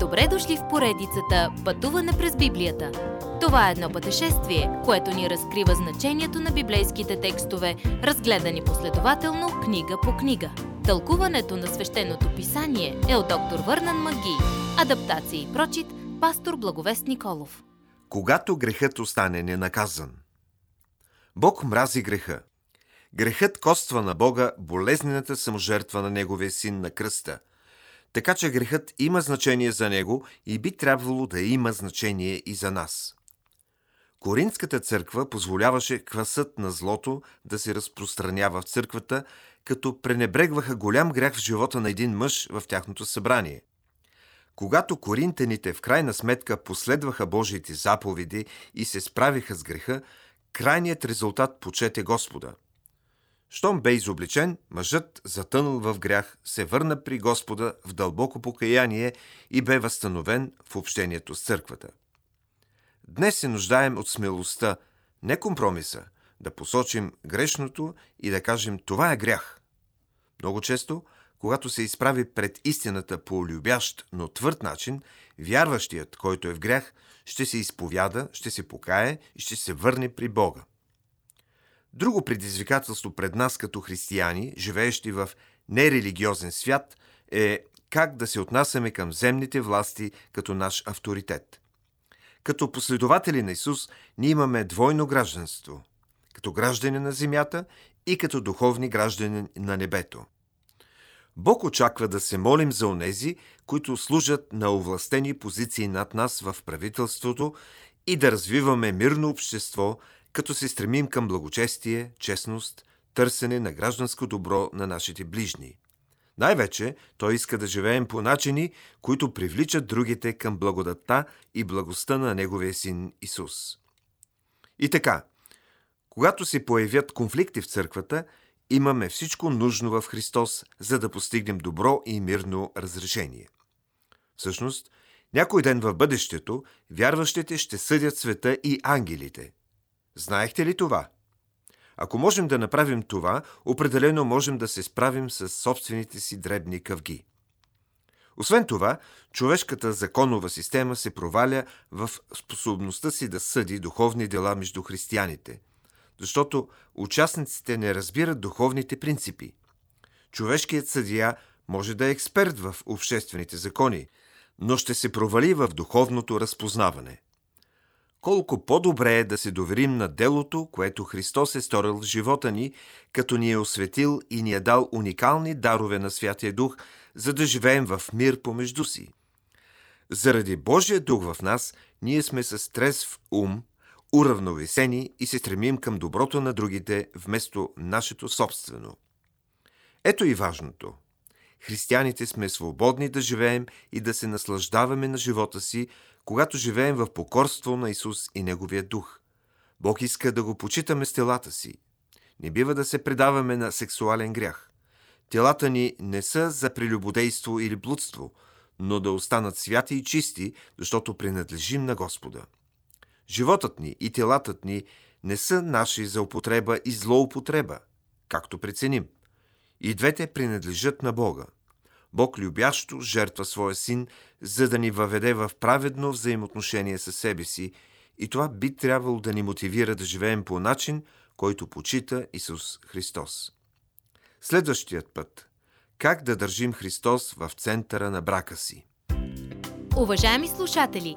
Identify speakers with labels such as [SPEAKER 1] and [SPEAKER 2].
[SPEAKER 1] Добре дошли в поредицата Пътуване през Библията. Това е едно пътешествие, което ни разкрива значението на библейските текстове, разгледани последователно книга по книга. Тълкуването на свещеното писание е от доктор Върнан Маги. Адаптация и прочит, пастор Благовест Николов.
[SPEAKER 2] Когато грехът остане ненаказан. Бог мрази греха. Грехът коства на Бога болезнената саможертва на Неговия син на кръста. Така че грехът има значение за Него и би трябвало да има значение и за нас. Коринската църква позволяваше квасът на злото да се разпространява в църквата, като пренебрегваха голям грях в живота на един мъж в тяхното събрание. Когато коринтените в крайна сметка последваха Божиите заповеди и се справиха с греха, крайният резултат почете Господа. Щом бе изобличен, мъжът, затънал в грях, се върна при Господа в дълбоко покаяние и бе възстановен в общението с църквата. Днес се нуждаем от смелостта, не компромиса, да посочим грешното и да кажем това е грях. Много често, когато се изправи пред истината по любящ, но твърд начин, вярващият, който е в грях, ще се изповяда, ще се покае и ще се върне при Бога. Друго предизвикателство пред нас като християни, живеещи в нерелигиозен свят, е как да се отнасяме към земните власти като наш авторитет. Като последователи на Исус, ние имаме двойно гражданство – като граждани на земята и като духовни граждани на небето. Бог очаква да се молим за онези, които служат на овластени позиции над нас в правителството и да развиваме мирно общество, като се стремим към благочестие, честност, търсене на гражданско добро на нашите ближни. Най-вече той иска да живеем по начини, които привличат другите към благодатта и благостта на Неговия син Исус. И така, когато се появят конфликти в църквата, имаме всичко нужно в Христос, за да постигнем добро и мирно разрешение. Всъщност, някой ден в бъдещето, вярващите ще съдят света и ангелите. Знаехте ли това? Ако можем да направим това, определено можем да се справим с собствените си дребни къвги. Освен това, човешката законова система се проваля в способността си да съди духовни дела между християните, защото участниците не разбират духовните принципи. Човешкият съдия може да е експерт в обществените закони, но ще се провали в духовното разпознаване – колко по-добре е да се доверим на делото, което Христос е сторил в живота ни, като ни е осветил и ни е дал уникални дарове на Святия Дух, за да живеем в мир помежду си. Заради Божия Дух в нас, ние сме с трезв ум, уравновесени и се стремим към доброто на другите вместо нашето собствено. Ето и важното – християните сме свободни да живеем и да се наслаждаваме на живота си, когато живеем в покорство на Исус и Неговия дух. Бог иска да го почитаме с телата си. Не бива да се предаваме на сексуален грях. Телата ни не са за прелюбодейство или блудство, но да останат святи и чисти, защото принадлежим на Господа. Животът ни и телатът ни не са наши за употреба и злоупотреба, както преценим – и двете принадлежат на Бога. Бог любящо жертва своя син, за да ни въведе в праведно взаимоотношение с себе си и това би трябвало да ни мотивира да живеем по начин, който почита Исус Христос. Следващият път. Как да държим Христос в центъра на брака си?
[SPEAKER 1] Уважаеми слушатели!